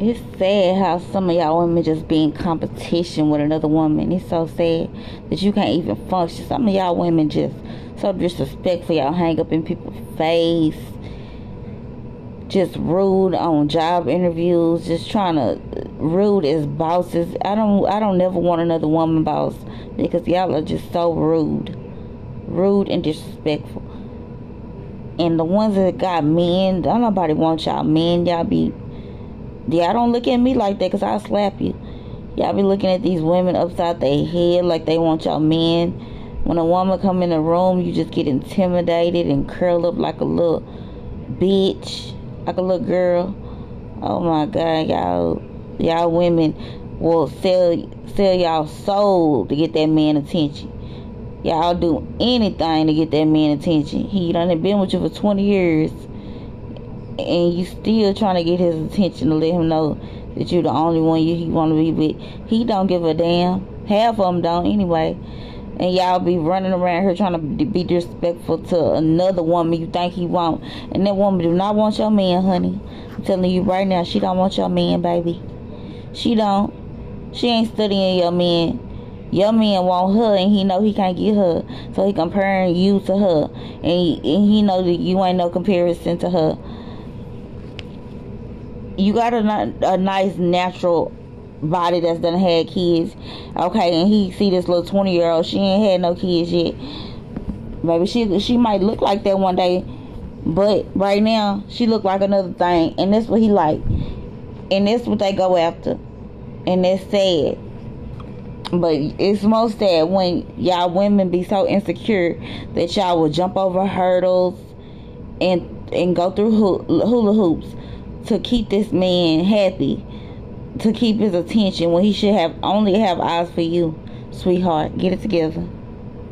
it's sad how some of y'all women just be in competition with another woman. It's so sad that you can't even function. Some of y'all women just so disrespectful. Y'all hang up in people's face. Just rude on job interviews. Just trying to rude as bosses. I don't. I don't never want another woman boss because y'all are just so rude, rude and disrespectful. And the ones that got men, don't nobody want y'all men. Y'all be Y'all don't look at me like that because I'll slap you. Y'all be looking at these women upside their head like they want y'all men. When a woman come in the room, you just get intimidated and curl up like a little bitch, like a little girl. Oh my God, y'all, y'all women will sell sell y'all soul to get that man attention. Y'all do anything to get that man attention. He done been with you for 20 years and you still trying to get his attention to let him know that you're the only one you, he want to be with. He don't give a damn. Half of them don't anyway. And y'all be running around here trying to be disrespectful to another woman you think he want. And that woman do not want your man, honey. I'm telling you right now, she don't want your man, baby. She don't. She ain't studying your man. Your man want her and he know he can't get her. So he comparing you to her. And he, and he know that you ain't no comparison to her you got a, a nice natural body that's done had kids. Okay, and he see this little 20 year old, she ain't had no kids yet. Maybe she she might look like that one day, but right now she look like another thing, and that's what he like, and that's what they go after, and that's sad. But it's most sad when y'all women be so insecure that y'all will jump over hurdles and and go through hula hoops to keep this man happy, to keep his attention when he should have only have eyes for you, sweetheart. Get it together.